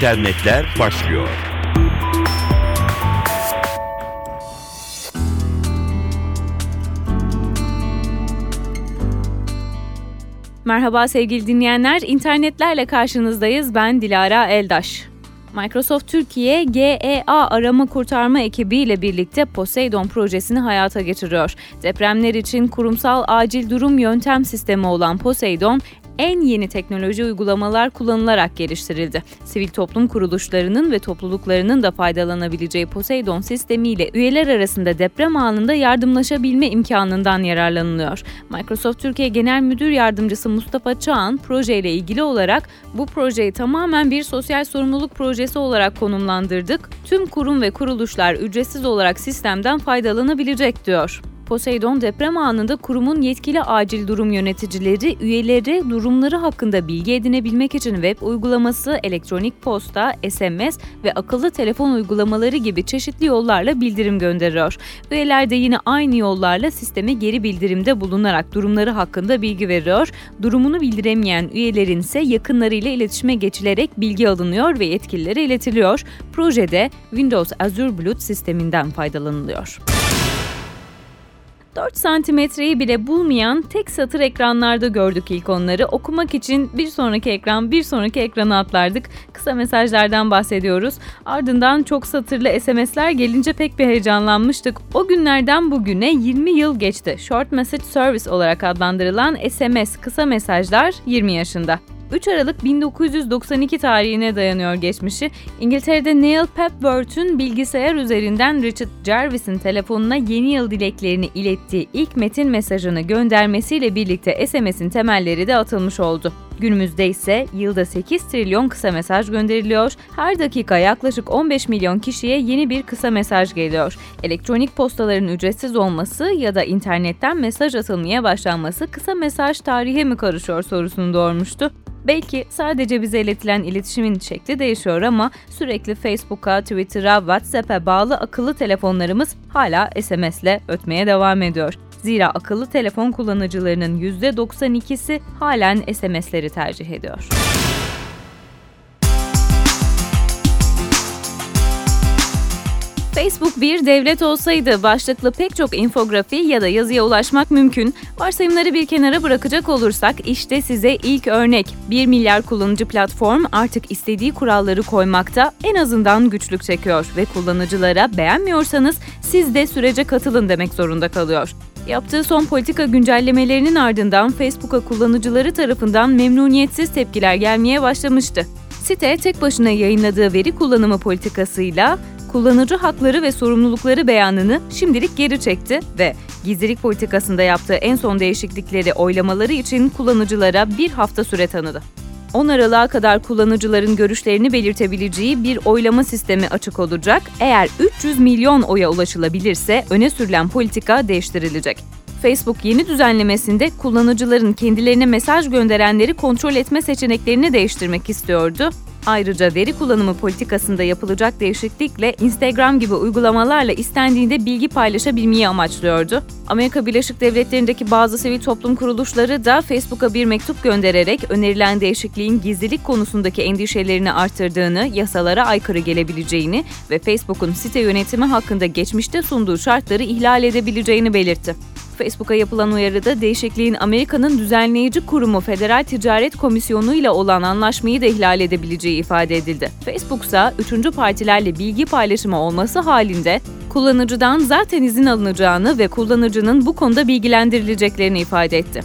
internetler başlıyor. Merhaba sevgili dinleyenler, internetlerle karşınızdayız. Ben Dilara Eldaş. Microsoft Türkiye GEA arama kurtarma ekibi ile birlikte Poseidon projesini hayata geçiriyor. Depremler için kurumsal acil durum yöntem sistemi olan Poseidon, en yeni teknoloji uygulamalar kullanılarak geliştirildi. Sivil toplum kuruluşlarının ve topluluklarının da faydalanabileceği Poseidon sistemiyle üyeler arasında deprem anında yardımlaşabilme imkanından yararlanılıyor. Microsoft Türkiye Genel Müdür Yardımcısı Mustafa Çağan projeyle ilgili olarak bu projeyi tamamen bir sosyal sorumluluk projesi olarak konumlandırdık. Tüm kurum ve kuruluşlar ücretsiz olarak sistemden faydalanabilecek diyor. Poseidon deprem anında kurumun yetkili acil durum yöneticileri üyeleri durumları hakkında bilgi edinebilmek için web uygulaması, elektronik posta, SMS ve akıllı telefon uygulamaları gibi çeşitli yollarla bildirim gönderiyor. Üyeler de yine aynı yollarla sisteme geri bildirimde bulunarak durumları hakkında bilgi veriyor. Durumunu bildiremeyen üyelerin ise yakınlarıyla iletişime geçilerek bilgi alınıyor ve yetkililere iletiliyor. Projede Windows Azure Bulut sisteminden faydalanılıyor. 4 santimetreyi bile bulmayan tek satır ekranlarda gördük ilk onları. Okumak için bir sonraki ekran, bir sonraki ekrana atlardık. Kısa mesajlardan bahsediyoruz. Ardından çok satırlı SMS'ler gelince pek bir heyecanlanmıştık. O günlerden bugüne 20 yıl geçti. Short Message Service olarak adlandırılan SMS kısa mesajlar 20 yaşında. 3 Aralık 1992 tarihine dayanıyor geçmişi. İngiltere'de Neil Pepworth'un bilgisayar üzerinden Richard Jarvis'in telefonuna yeni yıl dileklerini ilettiği ilk metin mesajını göndermesiyle birlikte SMS'in temelleri de atılmış oldu. Günümüzde ise yılda 8 trilyon kısa mesaj gönderiliyor. Her dakika yaklaşık 15 milyon kişiye yeni bir kısa mesaj geliyor. Elektronik postaların ücretsiz olması ya da internetten mesaj atılmaya başlanması kısa mesaj tarihe mi karışıyor sorusunu doğurmuştu. Belki sadece bize iletilen iletişimin şekli değişiyor ama sürekli Facebook'a, Twitter'a, WhatsApp'a bağlı akıllı telefonlarımız hala SMS'le ötmeye devam ediyor. Zira akıllı telefon kullanıcılarının %92'si halen SMS'leri tercih ediyor. Facebook bir devlet olsaydı başlıklı pek çok infografi ya da yazıya ulaşmak mümkün. Varsayımları bir kenara bırakacak olursak işte size ilk örnek. 1 milyar kullanıcı platform artık istediği kuralları koymakta en azından güçlük çekiyor ve kullanıcılara beğenmiyorsanız siz de sürece katılın demek zorunda kalıyor. Yaptığı son politika güncellemelerinin ardından Facebook'a kullanıcıları tarafından memnuniyetsiz tepkiler gelmeye başlamıştı. Site tek başına yayınladığı veri kullanımı politikasıyla kullanıcı hakları ve sorumlulukları beyanını şimdilik geri çekti ve gizlilik politikasında yaptığı en son değişiklikleri oylamaları için kullanıcılara bir hafta süre tanıdı. 10 Aralık'a kadar kullanıcıların görüşlerini belirtebileceği bir oylama sistemi açık olacak. Eğer 300 milyon oya ulaşılabilirse öne sürülen politika değiştirilecek. Facebook yeni düzenlemesinde kullanıcıların kendilerine mesaj gönderenleri kontrol etme seçeneklerini değiştirmek istiyordu Ayrıca veri kullanımı politikasında yapılacak değişiklikle Instagram gibi uygulamalarla istendiğinde bilgi paylaşabilmeyi amaçlıyordu. Amerika Birleşik Devletleri'ndeki bazı sivil toplum kuruluşları da Facebook'a bir mektup göndererek önerilen değişikliğin gizlilik konusundaki endişelerini artırdığını, yasalara aykırı gelebileceğini ve Facebook'un site yönetimi hakkında geçmişte sunduğu şartları ihlal edebileceğini belirtti. Facebook'a yapılan uyarıda değişikliğin Amerika'nın düzenleyici kurumu Federal Ticaret Komisyonu ile olan anlaşmayı da ihlal edebileceği ifade edildi. Facebook ise üçüncü partilerle bilgi paylaşımı olması halinde kullanıcıdan zaten izin alınacağını ve kullanıcının bu konuda bilgilendirileceklerini ifade etti.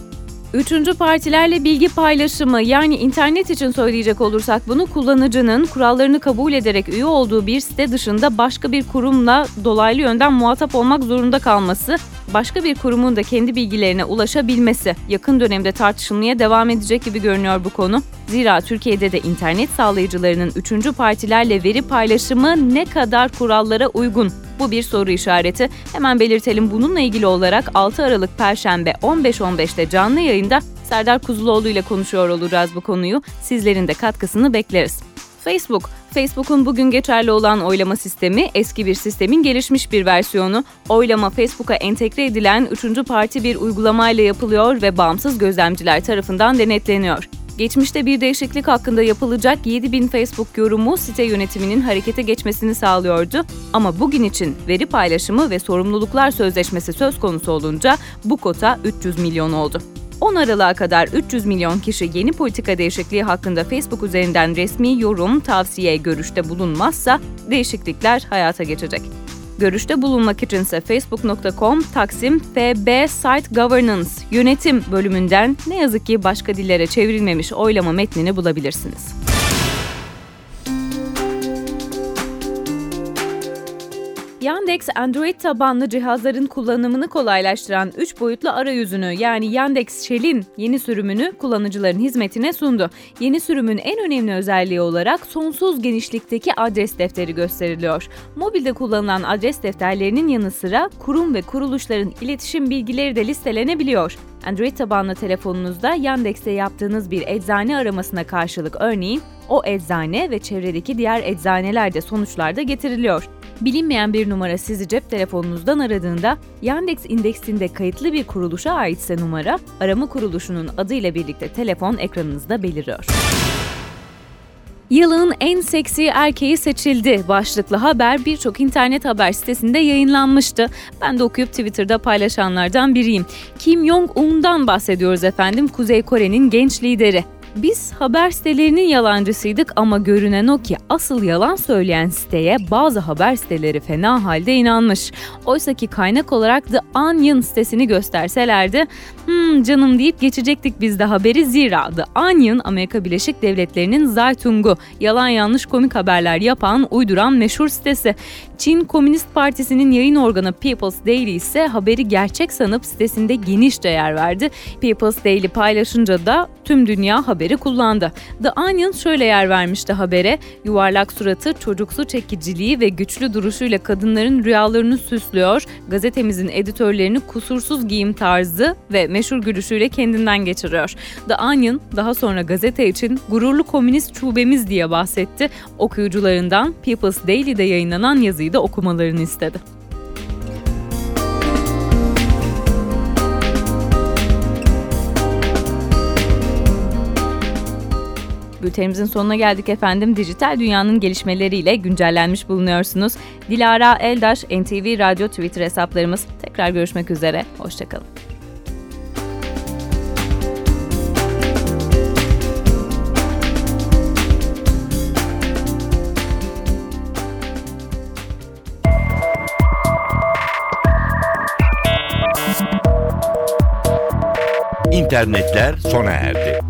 Üçüncü partilerle bilgi paylaşımı yani internet için söyleyecek olursak bunu kullanıcının kurallarını kabul ederek üye olduğu bir site dışında başka bir kurumla dolaylı yönden muhatap olmak zorunda kalması, başka bir kurumun da kendi bilgilerine ulaşabilmesi yakın dönemde tartışılmaya devam edecek gibi görünüyor bu konu. Zira Türkiye'de de internet sağlayıcılarının üçüncü partilerle veri paylaşımı ne kadar kurallara uygun bu bir soru işareti. Hemen belirtelim bununla ilgili olarak 6 Aralık Perşembe 15.15'te canlı yayında Serdar Kuzuloğlu ile konuşuyor olacağız bu konuyu. Sizlerin de katkısını bekleriz. Facebook Facebook'un bugün geçerli olan oylama sistemi eski bir sistemin gelişmiş bir versiyonu. Oylama Facebook'a entegre edilen üçüncü parti bir uygulamayla yapılıyor ve bağımsız gözlemciler tarafından denetleniyor. Geçmişte bir değişiklik hakkında yapılacak 7000 Facebook yorumu site yönetiminin harekete geçmesini sağlıyordu. Ama bugün için veri paylaşımı ve sorumluluklar sözleşmesi söz konusu olunca bu kota 300 milyon oldu. 10 Aralık'a kadar 300 milyon kişi yeni politika değişikliği hakkında Facebook üzerinden resmi yorum, tavsiye, görüşte bulunmazsa değişiklikler hayata geçecek. Görüşte bulunmak içinse facebook.com Taksim FB Site Governance Yönetim bölümünden ne yazık ki başka dillere çevrilmemiş oylama metnini bulabilirsiniz. Yandex Android tabanlı cihazların kullanımını kolaylaştıran 3 boyutlu arayüzünü yani Yandex Shell'in yeni sürümünü kullanıcıların hizmetine sundu. Yeni sürümün en önemli özelliği olarak sonsuz genişlikteki adres defteri gösteriliyor. Mobilde kullanılan adres defterlerinin yanı sıra kurum ve kuruluşların iletişim bilgileri de listelenebiliyor. Android tabanlı telefonunuzda Yandex'te yaptığınız bir eczane aramasına karşılık örneğin o eczane ve çevredeki diğer eczaneler sonuçlarda getiriliyor. Bilinmeyen bir numara sizi cep telefonunuzdan aradığında Yandex indeksinde kayıtlı bir kuruluşa aitse numara, arama kuruluşunun adıyla birlikte telefon ekranınızda beliriyor. Yılın en seksi erkeği seçildi başlıklı haber birçok internet haber sitesinde yayınlanmıştı. Ben de okuyup Twitter'da paylaşanlardan biriyim. Kim Jong-un'dan bahsediyoruz efendim, Kuzey Kore'nin genç lideri. Biz haber sitelerinin yalancısıydık ama görünen o ki asıl yalan söyleyen siteye bazı haber siteleri fena halde inanmış. Oysa ki kaynak olarak The Onion sitesini gösterselerdi, hmm canım deyip geçecektik biz de haberi zira The Onion Amerika Birleşik Devletleri'nin Zaytung'u yalan yanlış komik haberler yapan, uyduran meşhur sitesi. Çin Komünist Partisi'nin yayın organı People's Daily ise haberi gerçek sanıp sitesinde genişçe yer verdi. People's Daily paylaşınca da tüm dünya haberi haberi kullandı. The Onion şöyle yer vermişti habere. Yuvarlak suratı, çocuksu çekiciliği ve güçlü duruşuyla kadınların rüyalarını süslüyor. Gazetemizin editörlerini kusursuz giyim tarzı ve meşhur gülüşüyle kendinden geçiriyor. The Onion daha sonra gazete için gururlu komünist şubemiz diye bahsetti. Okuyucularından People's Daily'de yayınlanan yazıyı da okumalarını istedi. Bültenimizin sonuna geldik efendim. Dijital dünyanın gelişmeleriyle güncellenmiş bulunuyorsunuz. Dilara Eldaş, NTV Radyo Twitter hesaplarımız. Tekrar görüşmek üzere. Hoşçakalın. İnternetler sona erdi.